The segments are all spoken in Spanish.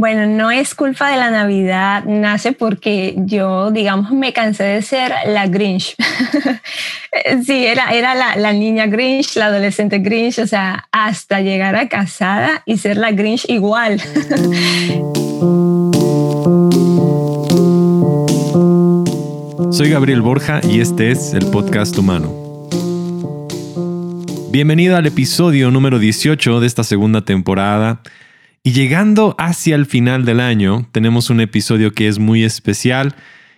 Bueno, no es culpa de la Navidad, nace porque yo, digamos, me cansé de ser la Grinch. sí, era, era la, la, niña Grinch, la adolescente Grinch, o sea, hasta llegar a casada y ser la Grinch igual. Soy Gabriel Borja y este es el podcast humano. Bienvenido al episodio número 18 de esta segunda temporada. Y llegando hacia el final del año, tenemos un episodio que es muy especial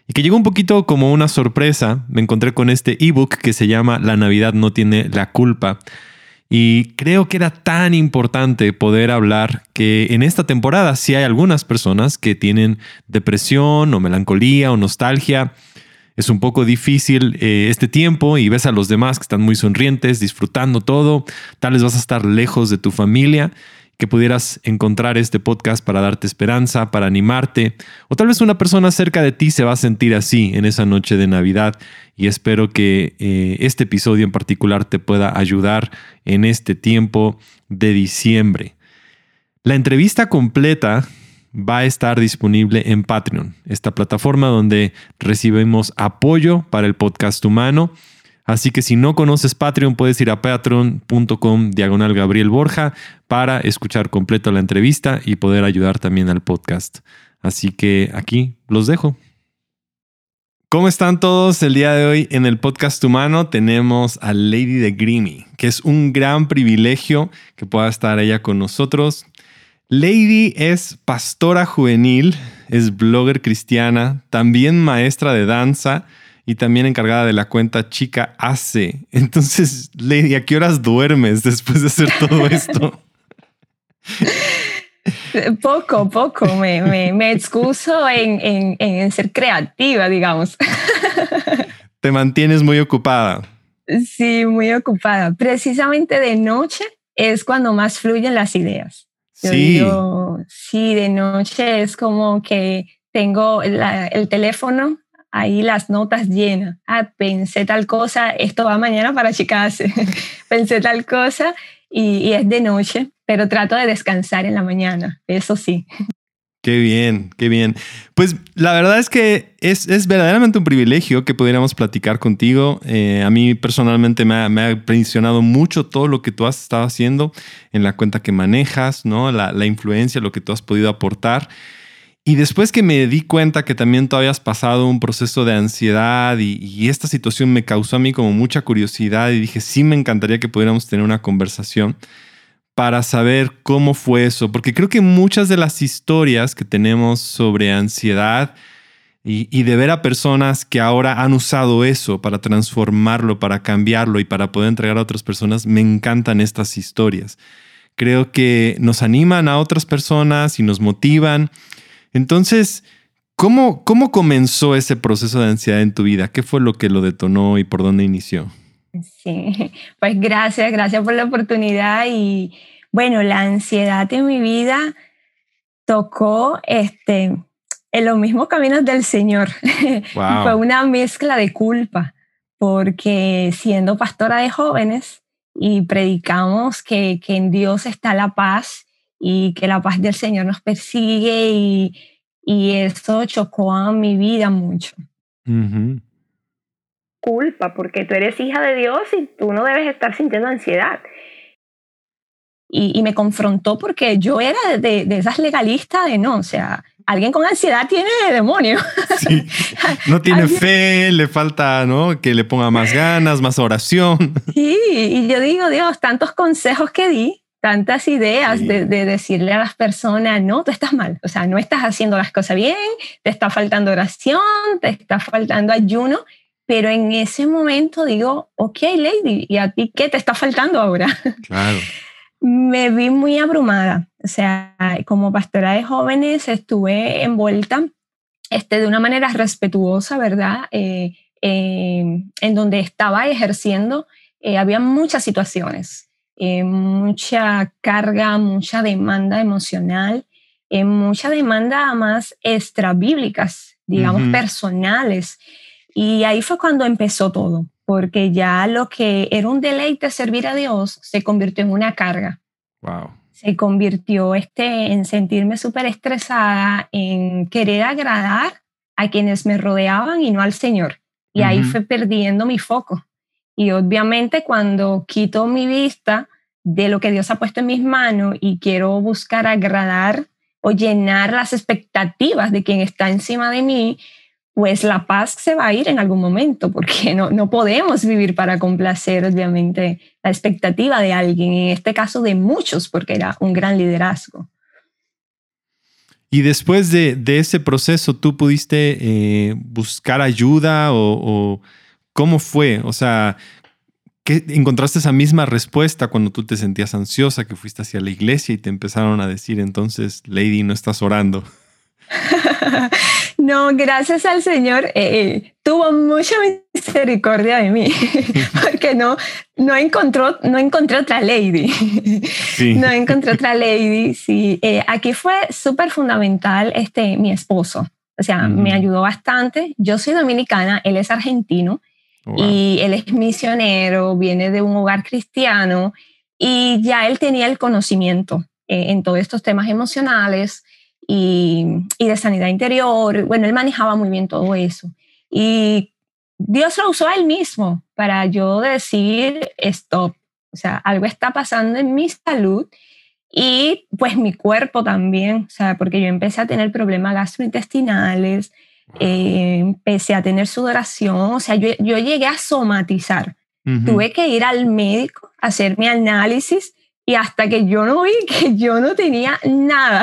y que llegó un poquito como una sorpresa. Me encontré con este ebook que se llama La Navidad no tiene la culpa. Y creo que era tan importante poder hablar que en esta temporada sí hay algunas personas que tienen depresión o melancolía o nostalgia. Es un poco difícil eh, este tiempo y ves a los demás que están muy sonrientes, disfrutando todo. Tal vez vas a estar lejos de tu familia que pudieras encontrar este podcast para darte esperanza, para animarte, o tal vez una persona cerca de ti se va a sentir así en esa noche de Navidad. Y espero que eh, este episodio en particular te pueda ayudar en este tiempo de diciembre. La entrevista completa va a estar disponible en Patreon, esta plataforma donde recibimos apoyo para el podcast humano Así que si no conoces Patreon, puedes ir a patreon.com diagonal Gabriel Borja para escuchar completa la entrevista y poder ayudar también al podcast. Así que aquí los dejo. ¿Cómo están todos? El día de hoy en el podcast humano tenemos a Lady de Grimy, que es un gran privilegio que pueda estar ella con nosotros. Lady es pastora juvenil, es blogger cristiana, también maestra de danza y también encargada de la cuenta Chica Hace. Entonces, Lady, ¿a qué horas duermes después de hacer todo esto? Poco, poco. Me, me, excuso en, en, ser creativa, digamos. Te mantienes muy ocupada. Sí, muy ocupada. Precisamente de noche es cuando más fluyen las ideas. sí. sí, de noche es como que tengo el teléfono ahí las notas llenas. Ah, pensé tal cosa, esto va mañana para chicas. pensé tal cosa y, es de noche, pero trato de descansar en la mañana, eso sí. Qué bien, qué bien. Pues la verdad es que es, es verdaderamente un privilegio que pudiéramos platicar contigo. Eh, a mí personalmente me ha, me impresionado mucho todo lo que tú has estado haciendo en la cuenta que manejas, ¿no? la, la influencia, lo que tú has podido aportar. Y después que me di cuenta que también tú habías pasado un proceso de ansiedad y, esta situación me causó a mí como mucha curiosidad y dije, sí me encantaría que pudiéramos tener una conversación para saber cómo fue eso, porque creo que muchas de las historias que tenemos sobre ansiedad y, y de ver a personas que ahora han usado eso para transformarlo, para cambiarlo y para poder entregar a otras personas, me encantan estas historias. Creo que nos animan a otras personas y nos motivan entonces, ¿cómo, ¿cómo comenzó ese proceso de ansiedad en tu vida? ¿Qué fue lo que lo detonó y por dónde inició? Sí, pues gracias, gracias por la oportunidad y bueno, la ansiedad en mi vida tocó este, en los mismos caminos del Señor. Fue una mezcla de culpa, porque siendo pastora de jóvenes y predicamos que, que en Dios está la paz y que la paz del Señor nos persigue y, y eso chocó a mi vida mucho. Culpa, porque tú eres hija de Dios y tú no debes estar sintiendo ansiedad. Y, y me confrontó porque yo era de, de, esas legalistas de no, o sea, alguien con ansiedad tiene demonio. Sí. No tiene fe, le falta, ¿no? Que le ponga más ganas, más oración. Sí, y yo digo, Dios, tantos consejos que di, tantas ideas de, decirle a las personas, no, tú estás mal, o sea, no estás haciendo las cosas bien, te está faltando oración, te está faltando ayuno, pero en ese momento digo, ok, lady, ¿y a ti qué te está faltando ahora? Claro. Me vi muy abrumada, o sea, como pastora de jóvenes estuve envuelta este, de una manera respetuosa, ¿verdad? Eh, eh, en donde estaba ejerciendo, eh, había muchas situaciones eh, mucha carga, mucha demanda emocional, eh, mucha demanda más extrabíblicas, digamos, personales. Y ahí fue cuando empezó todo, porque ya lo que era un deleite servir a Dios se convirtió en una carga. Wow. se convirtió este, en sentirme súper estresada, en querer agradar a quienes me rodeaban y no al Señor. Y ahí fue perdiendo mi foco. Y obviamente cuando quito mi vista de lo que Dios ha puesto en mis manos y quiero buscar agradar o llenar las expectativas de quien está encima de mí, pues la paz se va a ir en algún momento, porque no, no podemos vivir para complacer, obviamente, la expectativa de alguien, en este caso de muchos, porque era un gran liderazgo. Y después de, ese proceso, ¿tú pudiste eh, buscar ayuda o, cómo fue? O sea, ¿qué, ¿encontraste esa misma respuesta cuando tú te sentías ansiosa, que fuiste hacia la iglesia y te empezaron a decir entonces, Lady, no estás orando? no, gracias al Señor, eh, eh, tuvo mucha misericordia de mí, porque no, no, encontró, no encontré otra lady. No encontré otra lady, sí. Eh, aquí fue súper fundamental este, mi esposo. O sea, me ayudó bastante. Yo soy dominicana, él es argentino y él es misionero, viene de un hogar cristiano y ya él tenía el conocimiento en todos estos temas emocionales y, de sanidad interior. Bueno, él manejaba muy bien todo eso. Y Dios lo usó a él mismo para yo decir, stop, o sea, algo está pasando en mi salud y pues mi cuerpo también, o sea, porque yo empecé a tener problemas gastrointestinales, eh, empecé a tener sudoración, o sea, yo, yo llegué a somatizar. Tuve que ir al médico a hacer mi análisis y hasta que yo no vi que yo no tenía nada.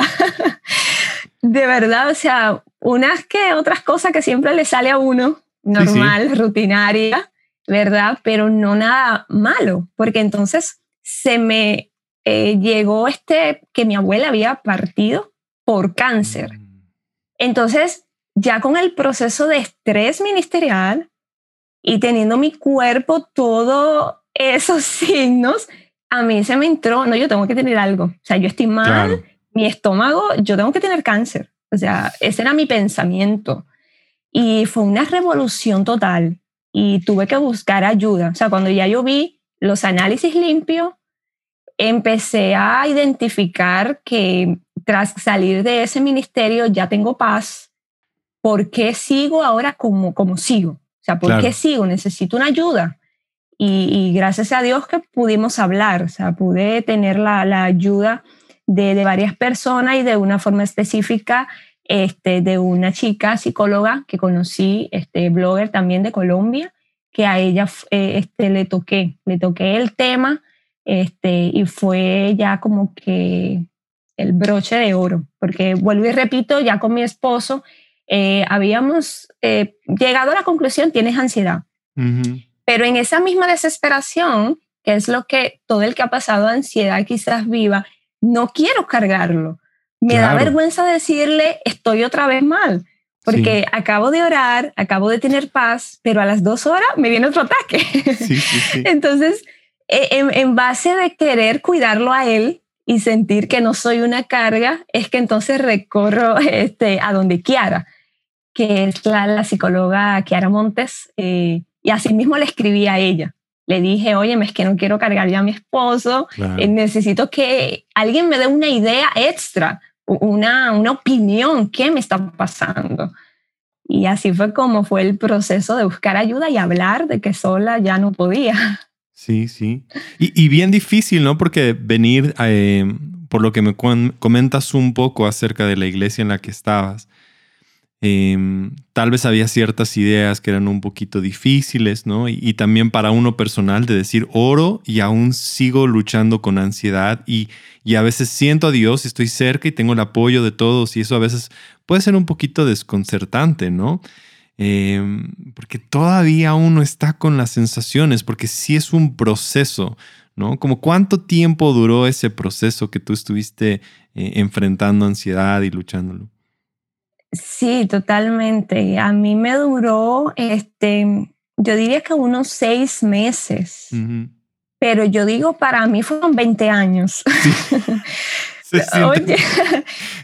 de verdad, o sea, unas que otras cosas que siempre le sale a uno, normal, rutinaria, ¿verdad? Pero no nada malo, porque entonces se me eh, llegó este que mi abuela había partido por cáncer. Mm. Entonces, ya con el proceso de estrés ministerial y teniendo mi cuerpo todo esos signos, a mí se me entró, no, yo tengo que tener algo. O sea, yo estoy mal, mi estómago, yo tengo que tener cáncer. O sea, ese era mi pensamiento. Y fue una revolución total. Y tuve que buscar ayuda. O sea, cuando ya yo vi los análisis limpios, empecé a identificar que tras salir de ese ministerio ya tengo paz. ¿Por qué sigo ahora como, como sigo? O sea, ¿por qué sigo? Necesito una ayuda. Y, gracias a Dios que pudimos hablar, o sea, pude tener la, la ayuda de, de, varias personas y de una forma específica este, de una chica psicóloga que conocí, este, blogger también de Colombia, que a ella eh, este, le toqué, le toqué el tema este, y fue ya como que el broche de oro, porque vuelvo y repito, ya con mi esposo eh, habíamos eh, llegado a la conclusión, tienes ansiedad. Pero en esa misma desesperación, que es lo que todo el que ha pasado ansiedad quizás viva, no quiero cargarlo. Me da vergüenza decirle, estoy otra vez mal, porque acabo de orar, acabo de tener paz, pero a las dos horas me viene otro ataque. Entonces, e, en, en, base de querer cuidarlo a él y sentir que no soy una carga, es que entonces recorro este, a donde Kiara, que es la, la psicóloga Kiara Montes, eh, y así mismo le escribí a ella. Le dije, oye, es que no quiero cargar ya a mi esposo, eh, necesito que alguien me dé una idea extra, una, una opinión, ¿qué me está pasando? Y así fue como fue el proceso de buscar ayuda y hablar de que sola ya no podía. Sí, sí. Y, y bien difícil, ¿no? Porque venir, eh, por lo que me comentas un poco acerca de la iglesia en la que estabas, Em, tal vez había ciertas ideas que eran un poquito difíciles, ¿no? Y, también para uno personal de decir, oro y aún sigo luchando con ansiedad y, y, a veces siento a Dios, estoy cerca y tengo el apoyo de todos y eso a veces puede ser un poquito desconcertante, ¿no? Em, porque todavía uno está con las sensaciones, porque sí es un proceso, ¿no? Como cuánto tiempo duró ese proceso que tú estuviste eh, enfrentando ansiedad y luchándolo. Sí, totalmente. A mí me duró, este, yo diría que unos seis meses, pero yo digo, para mí fueron 20 años. Oye,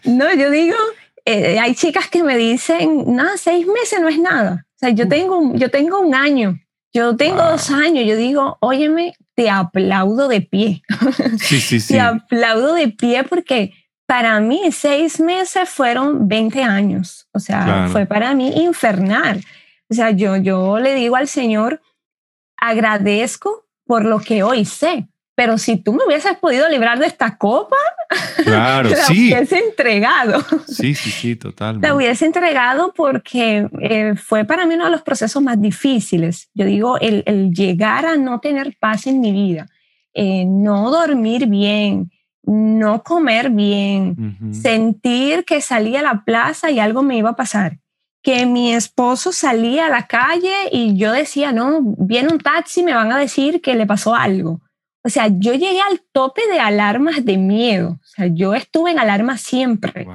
no, yo digo, eh, hay chicas que me dicen, no, seis meses no es nada. O sea, yo tengo, yo tengo un año Yo tengo dos años, yo digo, óyeme, te aplaudo de pie. Sí, sí, sí. te aplaudo de pie porque para mí seis meses fueron 20 años. O sea, fue para mí infernal. O sea, yo, yo le digo al Señor, agradezco por lo que hoy sé, pero si tú me hubieses podido librar de esta copa, claro, la hubiese entregado. Sí, sí, sí, totalmente. La hubiese entregado porque eh, fue para mí uno de los procesos más difíciles. Yo digo, el, el llegar a no tener paz en mi vida, eh, no dormir bien, no comer bien, sentir que salía a la plaza y algo me iba a pasar que mi esposo salía a la calle y yo decía, no, viene un taxi, me van a decir que le pasó algo. O sea, yo llegué al tope de alarmas de miedo. O sea, yo estuve en alarma siempre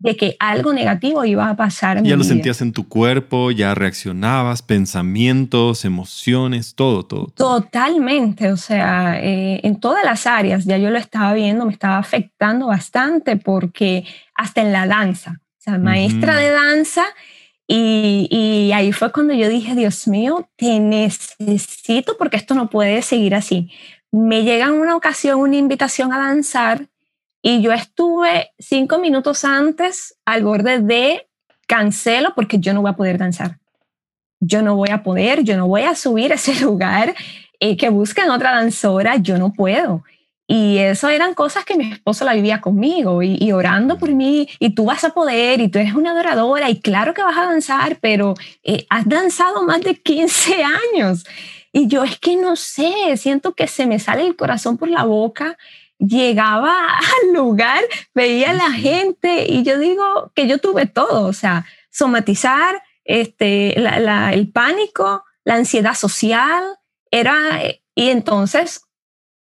de que algo negativo iba a pasar. ya lo sentías en tu cuerpo, ya reaccionabas, pensamientos, emociones, todo, todo. Totalmente. O sea, eh, en todas las áreas ya yo lo estaba viendo, me estaba afectando bastante porque hasta en la danza. O sea, maestra de danza y, ahí fue cuando yo dije, Dios mío, te necesito porque esto no puede seguir así. Me llega en una ocasión una invitación a danzar y yo estuve cinco minutos antes al borde de cancelo porque yo no voy a poder danzar. Yo no voy a poder, yo no voy a subir a ese lugar eh, que busquen otra danzora, yo no puedo. Y eso eran cosas que mi esposo la vivía conmigo y, orando por mí, y tú vas a poder, y tú eres una adoradora, y claro que vas a danzar, pero eh, has danzado más de 15 años. Y yo es que no sé, siento que se me sale el corazón por la boca. Llegaba al lugar, veía a la gente y yo digo que yo tuve todo, o sea, somatizar, este, el pánico, la ansiedad social, era, y entonces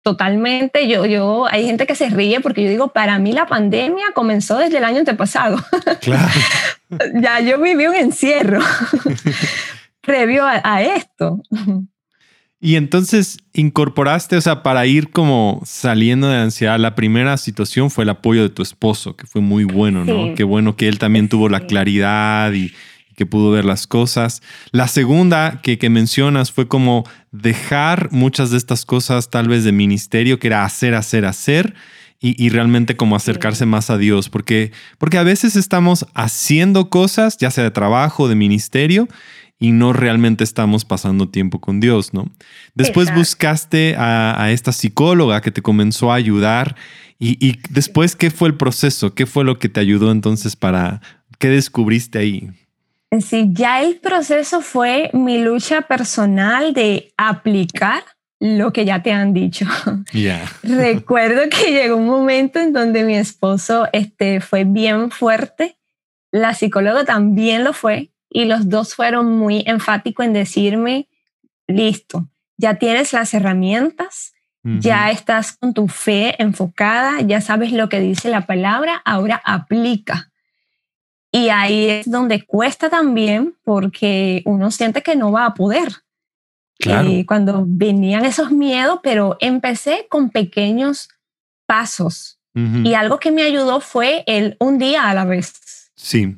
Totalmente, yo, yo, hay gente que se ríe porque yo digo, para mí la pandemia comenzó desde el año antepasado. Claro. ya yo viví un encierro previo a, esto. Y entonces incorporaste, o sea, para ir como saliendo de ansiedad, la primera situación fue el apoyo de tu esposo, que fue muy bueno, ¿no? Qué bueno que él también tuvo la claridad y, que pudo ver las cosas. La segunda que, que mencionas fue como dejar muchas de estas cosas tal vez de ministerio, que era hacer, hacer, hacer. Y, realmente como acercarse más a Dios, porque, porque a veces estamos haciendo cosas, ya sea de trabajo, de ministerio, y no realmente estamos pasando tiempo con Dios, ¿no? Después buscaste a, esta psicóloga que te comenzó a ayudar y, y, después, ¿qué fue el proceso? ¿Qué fue lo que te ayudó entonces para, qué descubriste ahí? Sí, ya el proceso fue mi lucha personal de aplicar lo que ya te han dicho. Recuerdo que llegó un momento en donde mi esposo este, fue bien fuerte, la psicóloga también lo fue, y los dos fueron muy enfáticos en decirme, listo, ya tienes las herramientas, ya estás con tu fe enfocada, ya sabes lo que dice la palabra, ahora aplica. Y ahí es donde cuesta también porque uno siente que no va a poder. Claro. Eh, cuando venían esos miedos, pero empecé con pequeños pasos. Y algo que me ayudó fue el un día a la vez. Sí.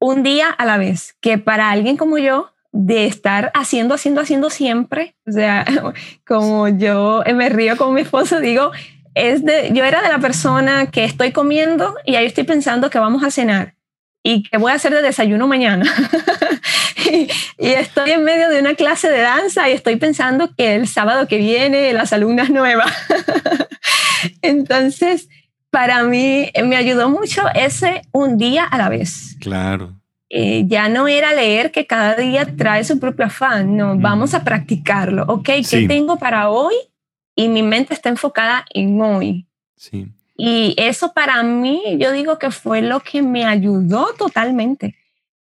Un día a la vez, que para alguien como yo, de estar haciendo, haciendo, haciendo siempre, o sea, como yo me río con mi esposo, digo, es de, yo era de la persona que estoy comiendo y ahí estoy pensando que vamos a cenar y que voy a hacer de desayuno mañana. y, estoy en medio de una clase de danza y estoy pensando que el sábado que viene las alumnas nuevas. Entonces, para mí me ayudó mucho ese un día a la vez. Claro. Eh, ya no era leer que cada día trae su propio afán, no, vamos a practicarlo. Ok, ¿qué tengo para hoy? Y mi mente está enfocada en hoy. Sí. Y eso para mí, yo digo que fue lo que me ayudó totalmente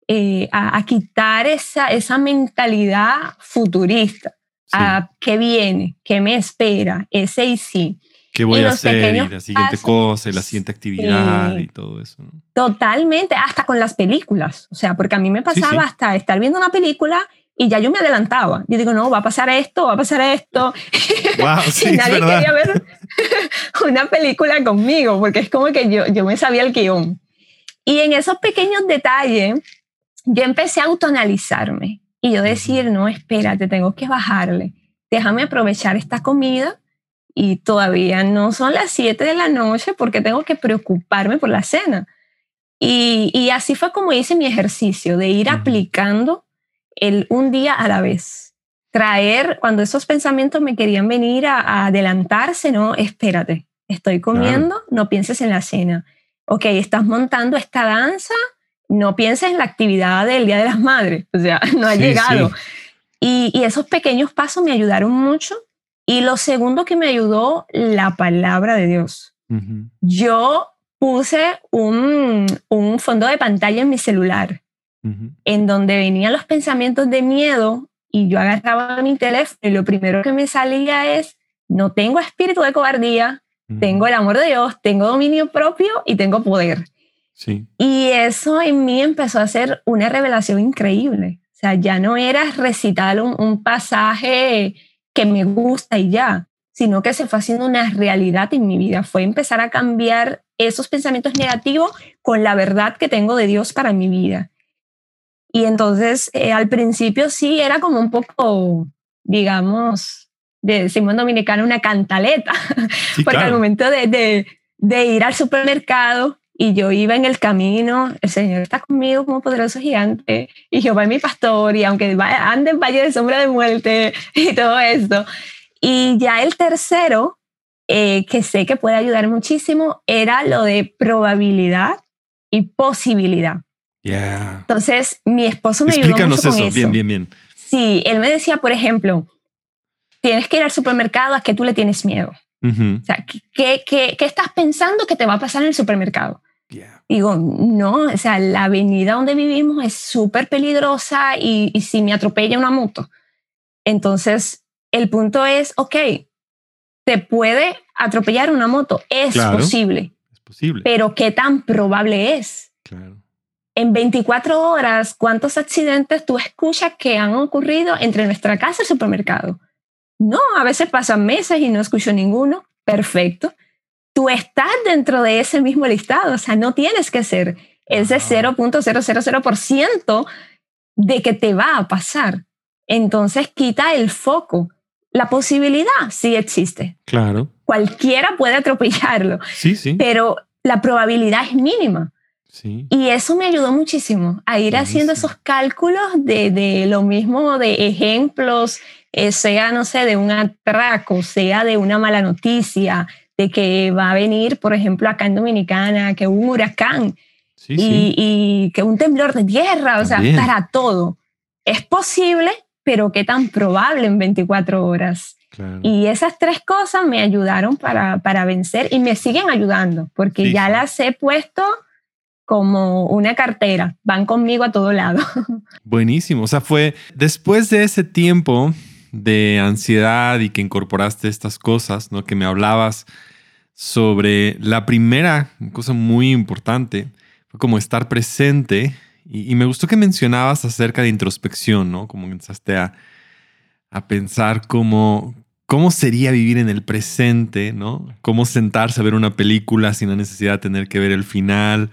eh, a, quitar esa, esa mentalidad futurista. A qué viene, qué me espera, ese y sí. ¿Qué voy a hacer? Y la siguiente cosa, y la siguiente actividad y todo eso. Totalmente, hasta con las películas. O sea, porque a mí me pasaba hasta estar viendo una película y ya yo me adelantaba. Yo digo, no, va a pasar esto, va a pasar esto. y nadie quería ver una película conmigo, porque es como que yo, yo me sabía el guion. Y en esos pequeños detalles, yo empecé a autoanalizarme y yo decir, no, espérate, tengo que bajarle, déjame aprovechar esta comida y todavía no son las 7 de la noche porque tengo que preocuparme por la cena. Y, así fue como hice mi ejercicio, de ir aplicando el un día a la vez. Traer, cuando esos pensamientos me querían venir a, adelantarse, no, espérate, estoy comiendo, no pienses en la cena. Ok, estás montando esta danza, no pienses en la actividad del Día de las Madres, o sea, no ha llegado. Y, esos pequeños pasos me ayudaron mucho. Y lo segundo que me ayudó, la palabra de Dios. Yo puse un, un, fondo de pantalla en mi celular, en donde venían los pensamientos de miedo y yo agarraba mi teléfono y lo primero que me salía es, no tengo espíritu de cobardía, tengo el amor de Dios, tengo dominio propio y tengo poder. Y eso en mí empezó a ser una revelación increíble. O sea, ya no era recitar un, pasaje que me gusta y ya, sino que se fue haciendo una realidad en mi vida. Fue empezar a cambiar esos pensamientos negativos con la verdad que tengo de Dios para mi vida. Y entonces, eh, al principio sí era como un poco, digamos, de decimos dominicano, una cantaleta, porque al momento de, de ir al supermercado, y yo iba en el camino, el Señor está conmigo como poderoso gigante, y Jehová es mi pastor, y aunque ande en valle de sombra de muerte, y todo esto. Y ya el tercero, eh, que sé que puede ayudar muchísimo, era lo de probabilidad y posibilidad. Entonces, mi esposo me ayudó mucho con eso. Bien, bien, bien. Sí, él me decía, por ejemplo, tienes que ir al supermercado, ¿a qué tú le tienes miedo? O sea, ¿qué, qué, qué, estás pensando que te va a pasar en el supermercado? Digo, no, o sea, la avenida donde vivimos es súper peligrosa y, y, si me atropella una moto. Entonces, el punto es, ok, te puede atropellar una moto, es posible. Es posible. Pero ¿qué tan probable es? Claro. En 24 horas, ¿cuántos accidentes tú escuchas que han ocurrido entre nuestra casa y el supermercado? No, a veces pasan meses y no escucho ninguno. Perfecto. Tú estás dentro de ese mismo listado, o sea, no tienes que ser ese 0.000% de que te va a pasar. Entonces quita el foco. La posibilidad sí existe. Claro. Cualquiera puede atropellarlo. Sí, sí. Pero la probabilidad es mínima. Sí. Y eso me ayudó muchísimo a ir haciendo esos cálculos de, de, lo mismo, de ejemplos eh, sea, no sé, de un atraco, sea de una mala noticia, de que va a venir, por ejemplo, acá en Dominicana, que un huracán y, que un temblor de tierra, o sea, para todo. Es posible, pero qué tan probable en 24 horas. Y esas tres cosas me ayudaron para, para vencer y me siguen ayudando, porque ya las he puesto como una cartera, van conmigo a todo lado. Buenísimo, o sea, fue después de ese tiempo de ansiedad y que incorporaste estas cosas, ¿no? Que me hablabas sobre la primera cosa muy importante, fue como estar presente. Y, me gustó que mencionabas acerca de introspección, ¿no? Como empezaste a, a pensar cómo, cómo sería vivir en el presente, ¿no? Cómo sentarse a ver una película sin la necesidad de tener que ver el final.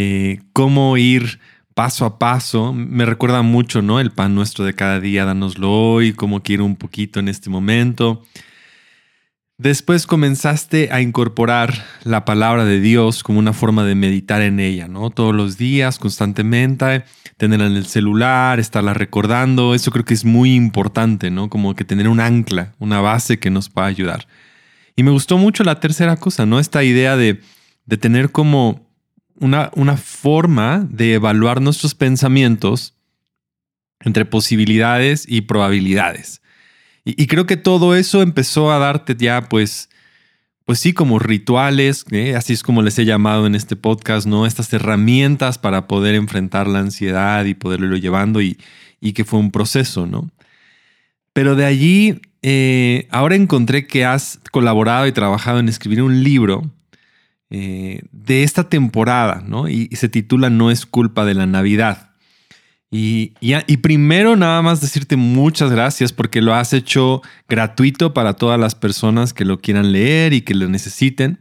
Eh, cómo ir paso a paso. Me recuerda mucho, ¿no? El pan nuestro de cada día, danoslo hoy, como quiero un poquito en este momento. Después comenzaste a incorporar la palabra de Dios como una forma de meditar en ella, ¿no? Todos los días, constantemente, tenerla en el celular, estarla recordando, eso creo que es muy importante, ¿no? Como que tener un ancla, una base que nos va a ayudar. Y me gustó mucho la tercera cosa, ¿no? Esta idea de, de tener como una, forma de evaluar nuestros pensamientos entre posibilidades y probabilidades. Y, creo que todo eso empezó a darte ya, pues, pues sí, como rituales, ¿eh? así es como les he llamado en este podcast, ¿no? Estas herramientas para poder enfrentar la ansiedad y poderlo llevando y, y que fue un proceso, ¿no? Pero de allí, eh, ahora encontré que has colaborado y trabajado en escribir un libro eh, de esta temporada, ¿no? Y, se titula No es culpa de la Navidad. Y, y, primero nada más decirte muchas gracias porque lo has hecho gratuito para todas las personas que lo quieran leer y que lo necesiten.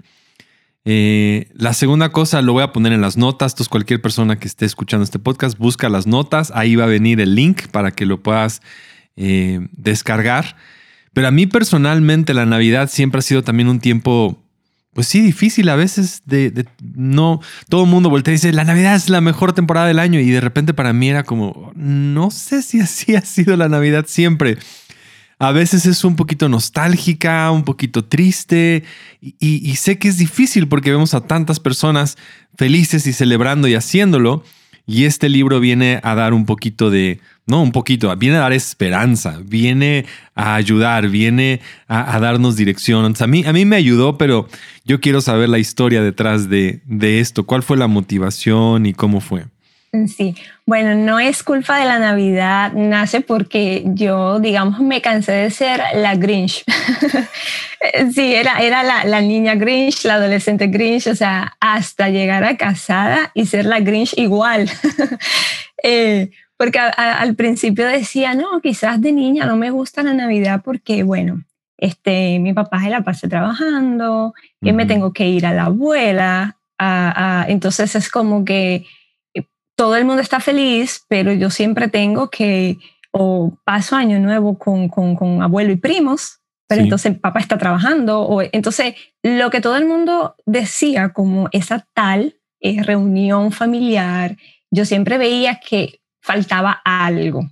Eh, la segunda cosa lo voy a poner en las notas. Entonces, cualquier persona que esté escuchando este podcast, busca las notas. Ahí va a venir el link para que lo puedas eh, descargar. Pero a mí personalmente la Navidad siempre ha sido también un tiempo, pues sí, difícil a veces de, no, todo el mundo voltea y dice, la Navidad es la mejor temporada del año y de repente para mí era como, no sé si así ha sido la Navidad siempre. A veces es un poquito nostálgica, un poquito triste y, sé que es difícil porque vemos a tantas personas felices y celebrando y haciéndolo. Y este libro viene a dar un poquito de, no, un poquito, viene a dar esperanza, viene a ayudar, viene a, darnos dirección. a, mí, a mí me ayudó, pero yo quiero saber la historia detrás de, de esto. ¿Cuál fue la motivación y cómo fue? Sí, bueno, no es culpa de la Navidad, nace porque yo, digamos, me cansé de ser la Grinch. sí, era, era la, niña Grinch, la adolescente Grinch, o sea, hasta llegar a casada y ser la Grinch igual. eh, porque al principio decía, no, quizás de niña no me gusta la Navidad porque, bueno, este, mi papá se la pasa trabajando, y me tengo que ir a la abuela, entonces es como que todo el mundo está feliz, pero yo siempre tengo que, o paso año nuevo con, con, abuelo y primos, pero entonces papá está trabajando, o entonces lo que todo el mundo decía como esa tal eh, reunión familiar, yo siempre veía que faltaba algo,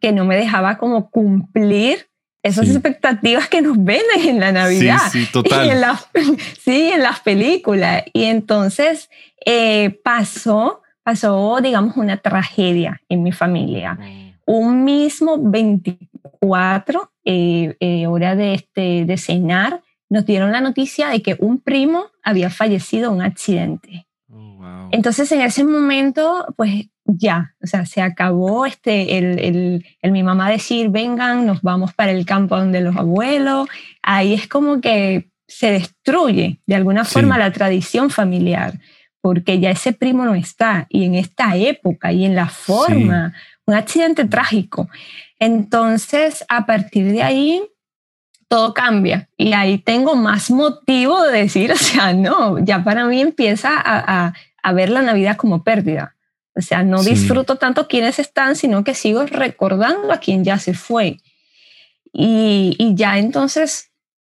que no me dejaba como cumplir esas expectativas que nos venden en la Navidad. Sí, sí, total. Y en las, sí, en las películas. Y entonces eh, pasó pasó, digamos, una tragedia en mi familia. Mm. Un mismo 24, eh, eh, hora de, este, de cenar, nos dieron la noticia de que un primo había fallecido en un accidente. Oh, Entonces, en ese momento, pues ya, o sea, se acabó este, el, el, el, mi mamá decir, vengan, nos vamos para el campo donde los abuelos. Ahí es como que se destruye de alguna forma la tradición familiar porque ya ese primo no está, y en esta época y en la forma, un accidente trágico. Entonces, a partir de ahí, todo cambia. Y ahí tengo más motivo de decir, o sea, no, ya para mí empieza a, a, ver la Navidad como pérdida. O sea, no disfruto tanto quienes están, sino que sigo recordando a quien ya se fue. Y, y ya entonces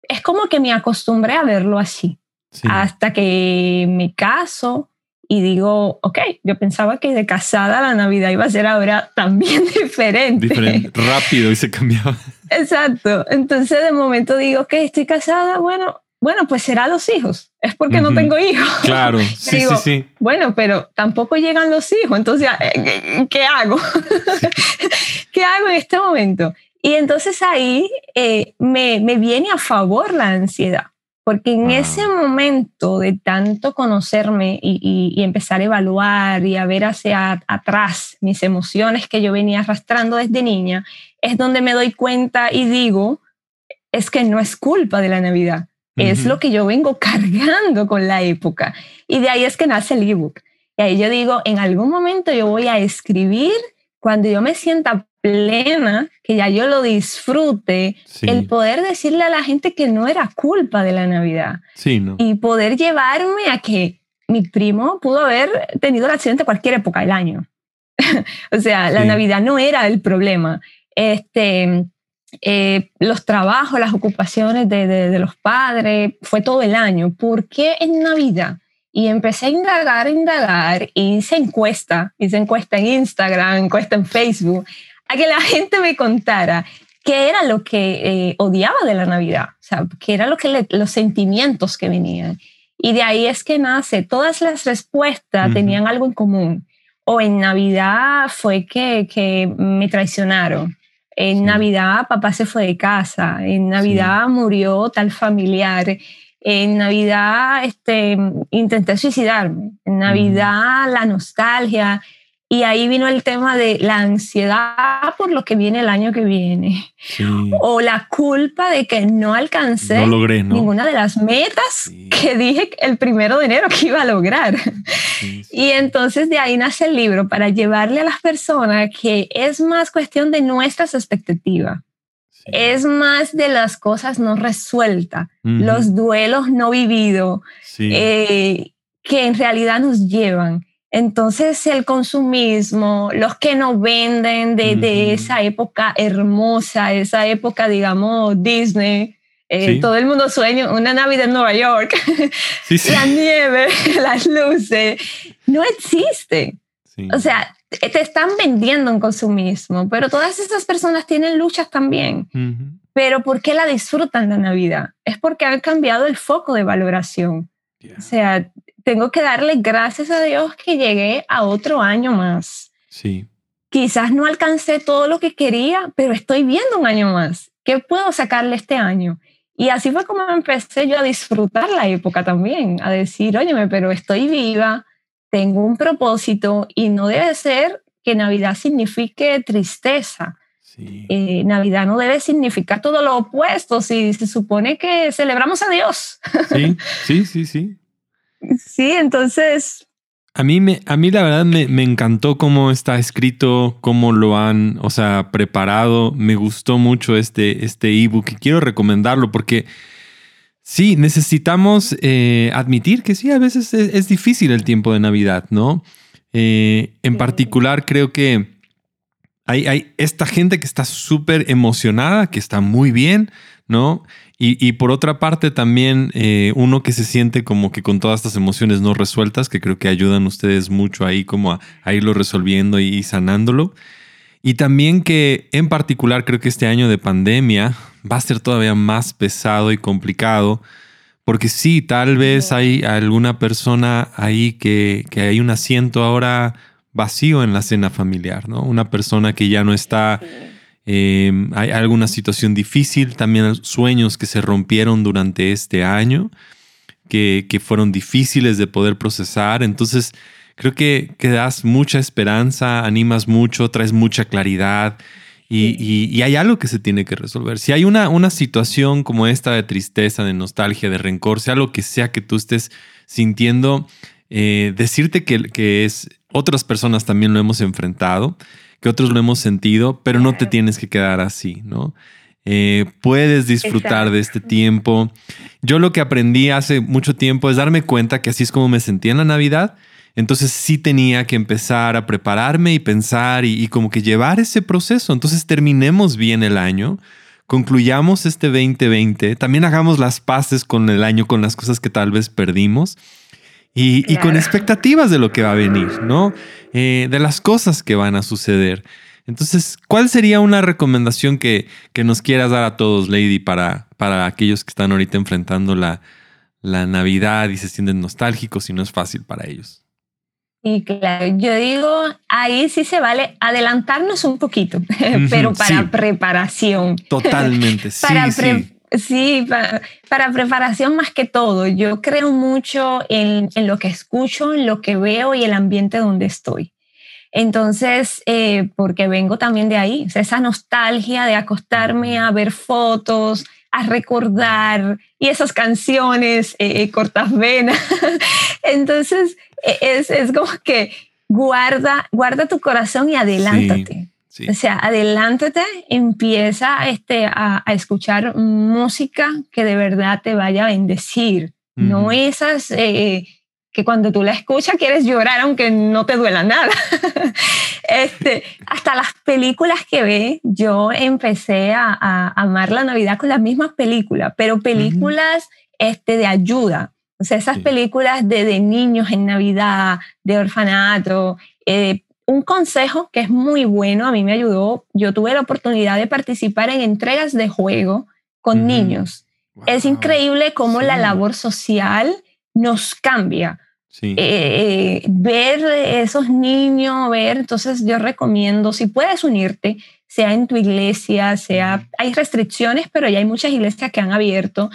es como que me acostumbré a verlo así hasta que me caso y digo, ok, yo pensaba que de casada la Navidad iba a ser ahora también diferente. Diferente, rápido y se cambiaba. Exacto. Entonces de momento digo, ok, estoy casada, bueno, bueno, pues será los hijos. Es porque no tengo hijos. Claro, sí, sí, sí. Bueno, pero tampoco llegan los hijos. Entonces, eh, ¿qué hago? ¿Qué hago en este momento? Y entonces ahí eh, me, me viene a favor la ansiedad porque en ese momento de tanto conocerme y, empezar a evaluar y a ver hacia atrás mis emociones que yo venía arrastrando desde niña, es donde me doy cuenta y digo, es que no es culpa de la Navidad, es lo que yo vengo cargando con la época. Y de ahí es que nace el ebook. Y ahí yo digo, en algún momento yo voy a escribir cuando yo me sienta plena, que ya yo lo disfrute, el poder decirle a la gente que no era culpa de la Navidad. Y poder llevarme a que mi primo pudo haber tenido el accidente cualquier época del año. o sea, la Navidad no era el problema. Este, eh, los trabajos, las ocupaciones de, de, los padres, fue todo el año. ¿Por qué en Navidad? Y empecé a indagar, indagar, y hice encuesta, hice encuesta en Instagram, encuesta en Facebook, a que la gente me contara qué era lo que eh, odiaba de la Navidad, o sea, qué era lo que los sentimientos que venían. Y de ahí es que nace, todas las respuestas tenían algo en común. O en Navidad fue que, que me traicionaron. En Navidad papá se fue de casa. En Navidad murió tal familiar. En Navidad este, intenté suicidarme. En Navidad la nostalgia. Y ahí vino el tema de la ansiedad por lo que viene el año que viene. O la culpa de que no alcancé ninguna de las metas que dije el primero de enero que iba a lograr. Y entonces de ahí nace el libro para llevarle a las personas que es más cuestión de nuestras expectativas. es más de las cosas no resueltas, los duelos no vividos, eh, que en realidad nos llevan. Entonces el consumismo, los que nos venden de, esa época hermosa, esa época, digamos, Disney, eh, todo el mundo sueña una Navidad en Nueva York, la nieve, las luces, no existe. O sea, te están vendiendo un consumismo, pero todas esas personas tienen luchas también. Pero ¿por qué la disfrutan la Navidad? Es porque han cambiado el foco de valoración. O sea, tengo que darle gracias a Dios que llegué a otro año más. Sí. Quizás no alcancé todo lo que quería, pero estoy viendo un año más. ¿Qué puedo sacarle este año? Y así fue como empecé yo a disfrutar la época también, a decir, óyeme, pero estoy viva, tengo un propósito y no debe ser que Navidad signifique tristeza. Sí. Eh, Navidad no debe significar todo lo opuesto, si se supone que celebramos a Dios. Sí, sí, sí, sí. Sí, entonces... A mí, me, a mí la verdad me, me, encantó cómo está escrito, cómo lo han, o sea, preparado. Me gustó mucho este, este ebook y quiero recomendarlo porque sí, necesitamos eh, admitir que sí, a veces es, difícil el tiempo de Navidad, ¿no? Eh, en particular creo que hay, hay esta gente que está súper emocionada, que está muy bien, ¿no? Y, por otra parte también eh, uno que se siente como que con todas estas emociones no resueltas, que creo que ayudan ustedes mucho ahí como a, irlo resolviendo y, sanándolo. Y también que en particular creo que este año de pandemia va a ser todavía más pesado y complicado, porque sí, tal vez hay alguna persona ahí que, que hay un asiento ahora vacío en la cena familiar, ¿no? Una persona que ya no está... Em, hay alguna situación difícil, también sueños que se rompieron durante este año, que, que fueron difíciles de poder procesar. Entonces, creo que, que, das mucha esperanza, animas mucho, traes mucha claridad y, y, hay algo que se tiene que resolver. Si hay una, una situación como esta de tristeza, de nostalgia, de rencor, sea lo que sea que tú estés sintiendo, eh, decirte que, que es, otras personas también lo hemos enfrentado que otros lo hemos sentido, pero no te tienes que quedar así, ¿no? Eh, puedes disfrutar de este tiempo. Yo lo que aprendí hace mucho tiempo es darme cuenta que así es como me sentía en la Navidad. Entonces sí tenía que empezar a prepararme y pensar y, y como que llevar ese proceso. Entonces terminemos bien el año, concluyamos este 2020, también hagamos las paces con el año, con las cosas que tal vez perdimos y, con expectativas de lo que va a venir, ¿no? Eh, de las cosas que van a suceder. Entonces, ¿cuál sería una recomendación que, que nos quieras dar a todos, Lady, para, para aquellos que están ahorita enfrentando la, la Navidad y se sienten nostálgicos y no es fácil para ellos? Y claro, yo digo, ahí sí se vale adelantarnos un poquito, pero para preparación. Totalmente, sí. para sí. Sí, para, preparación más que todo. Yo creo mucho en, lo que escucho, en lo que veo y el ambiente donde estoy. Entonces, eh, porque vengo también de ahí, esa nostalgia de acostarme a ver fotos, a recordar y esas canciones eh, eh, cortas venas. Entonces, e, es, es, como que guarda, guarda tu corazón y adelántate. O sea, adelántate, empieza este, a, escuchar música que de verdad te vaya a bendecir. No esas eh, que cuando tú la escuchas quieres llorar aunque no te duela nada. este, hasta las películas que ve, yo empecé a, amar la Navidad con las mismas películas, pero películas este, de ayuda. O sea, esas películas de, de, niños en Navidad, de orfanato, eh, un consejo que es muy bueno, a mí me ayudó, yo tuve la oportunidad de participar en entregas de juego con niños. Es increíble cómo la labor social nos cambia. Eh, eh, ver esos niños, ver, entonces yo recomiendo, si puedes unirte, sea en tu iglesia, sea, hay restricciones, pero ya hay muchas iglesias que han abierto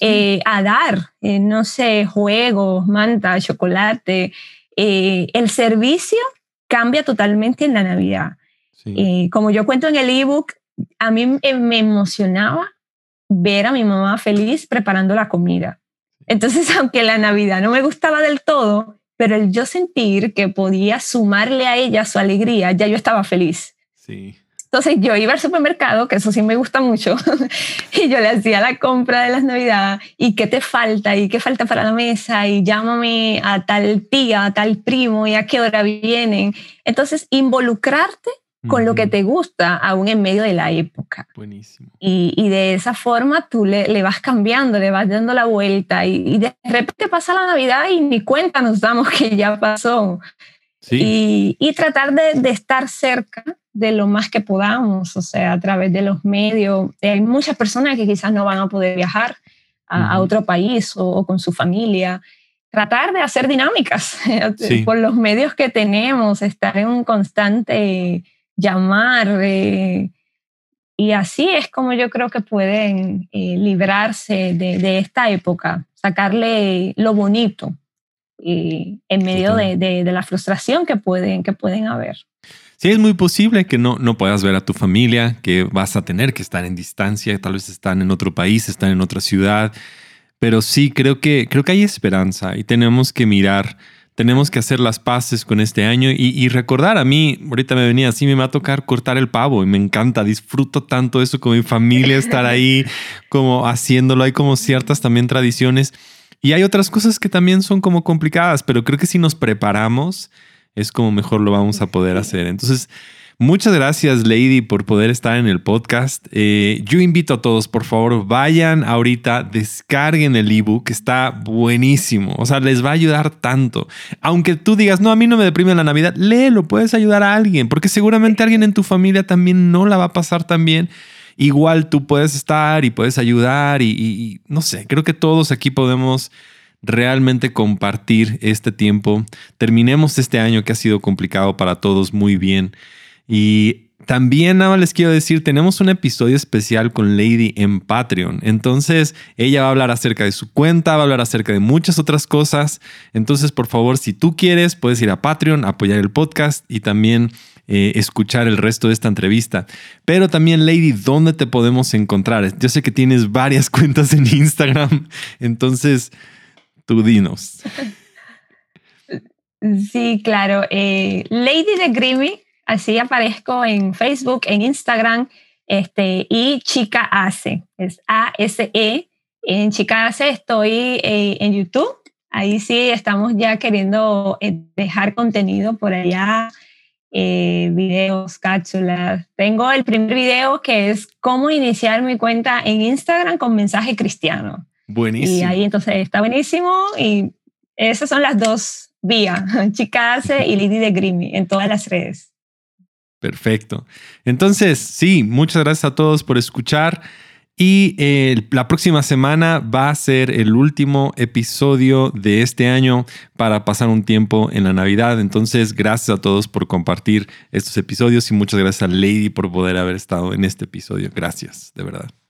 eh, a dar, no sé, juegos, manta, chocolate, el servicio cambia totalmente en la Navidad. y como yo cuento en el ebook, a mí me emocionaba ver a mi mamá feliz preparando la comida. Entonces, aunque la Navidad no me gustaba del todo, pero el yo sentir que podía sumarle a ella su alegría, ya yo estaba feliz. Sí. Entonces yo iba al supermercado, que eso sí me gusta mucho, y yo le hacía la compra de las navidades y qué te falta y qué falta para la mesa y llámame a tal tía, a tal primo y a qué hora vienen. Entonces involucrarte con lo que te gusta, aún en medio de la época. Buenísimo. Y, de esa forma tú le, vas cambiando, le vas dando la vuelta y, de repente pasa la Navidad y ni cuenta nos damos que ya pasó. Sí. Y, tratar de, de estar cerca de lo más que podamos, o sea, a través de los medios. Hay muchas personas que quizás no van a poder viajar a, otro país o, con su familia. Tratar de hacer dinámicas por los medios que tenemos, estar en un constante llamar. Eh, y así es como yo creo que pueden eh, librarse de, esta época, sacarle lo bonito en medio de, de, la frustración que pueden, que pueden haber. Sí, es muy posible que no, no puedas ver a tu familia, que vas a tener que estar en distancia, tal vez están en otro país, están en otra ciudad, pero sí creo que, creo que hay esperanza y tenemos que mirar, tenemos que hacer las paces con este año y, recordar a mí, ahorita me venía así, me va a tocar cortar el pavo y me encanta, disfruto tanto eso con mi familia, estar ahí como haciéndolo, hay como ciertas también tradiciones y hay otras cosas que también son como complicadas, pero creo que si nos preparamos, es como mejor lo vamos a poder hacer. Entonces, muchas gracias Lady por poder estar en el podcast. Eh, yo invito a todos, por favor, vayan ahorita, descarguen el ebook, está buenísimo. O sea, les va a ayudar tanto. Aunque tú digas, no, a mí no me deprime la Navidad, léelo, puedes ayudar a alguien, porque seguramente alguien en tu familia también no la va a pasar tan bien igual tú puedes estar y puedes ayudar y, no sé, creo que todos aquí podemos realmente compartir este tiempo. Terminemos este año que ha sido complicado para todos muy bien. Y también nada les quiero decir, tenemos un episodio especial con Lady en Patreon. Entonces, ella va a hablar acerca de su cuenta, va a hablar acerca de muchas otras cosas. Entonces, por favor, si tú quieres, puedes ir a Patreon, apoyar el podcast y también eh, escuchar el resto de esta entrevista. Pero también, Lady, ¿dónde te podemos encontrar? Yo sé que tienes varias cuentas en Instagram. Entonces, Tú dinos. Sí, claro. Eh, Lady de Grimmy, así aparezco en Facebook, en Instagram, este, y Chica Hace, es A-S-E. En Chica Hace estoy eh, en YouTube. Ahí sí estamos ya queriendo dejar contenido por allá, videos, cápsulas. Tengo el primer video que es cómo iniciar mi cuenta en Instagram con mensaje cristiano. Buenísimo. Y ahí entonces está buenísimo y esas son las dos vías, Chicase y Lady de Grimmy en todas las redes. Perfecto. Entonces, sí, muchas gracias a todos por escuchar. Y eh, la próxima semana va a ser el último episodio de este año para pasar un tiempo en la Navidad. Entonces, gracias a todos por compartir estos episodios y muchas gracias a Lady por poder haber estado en este episodio. Gracias, de verdad.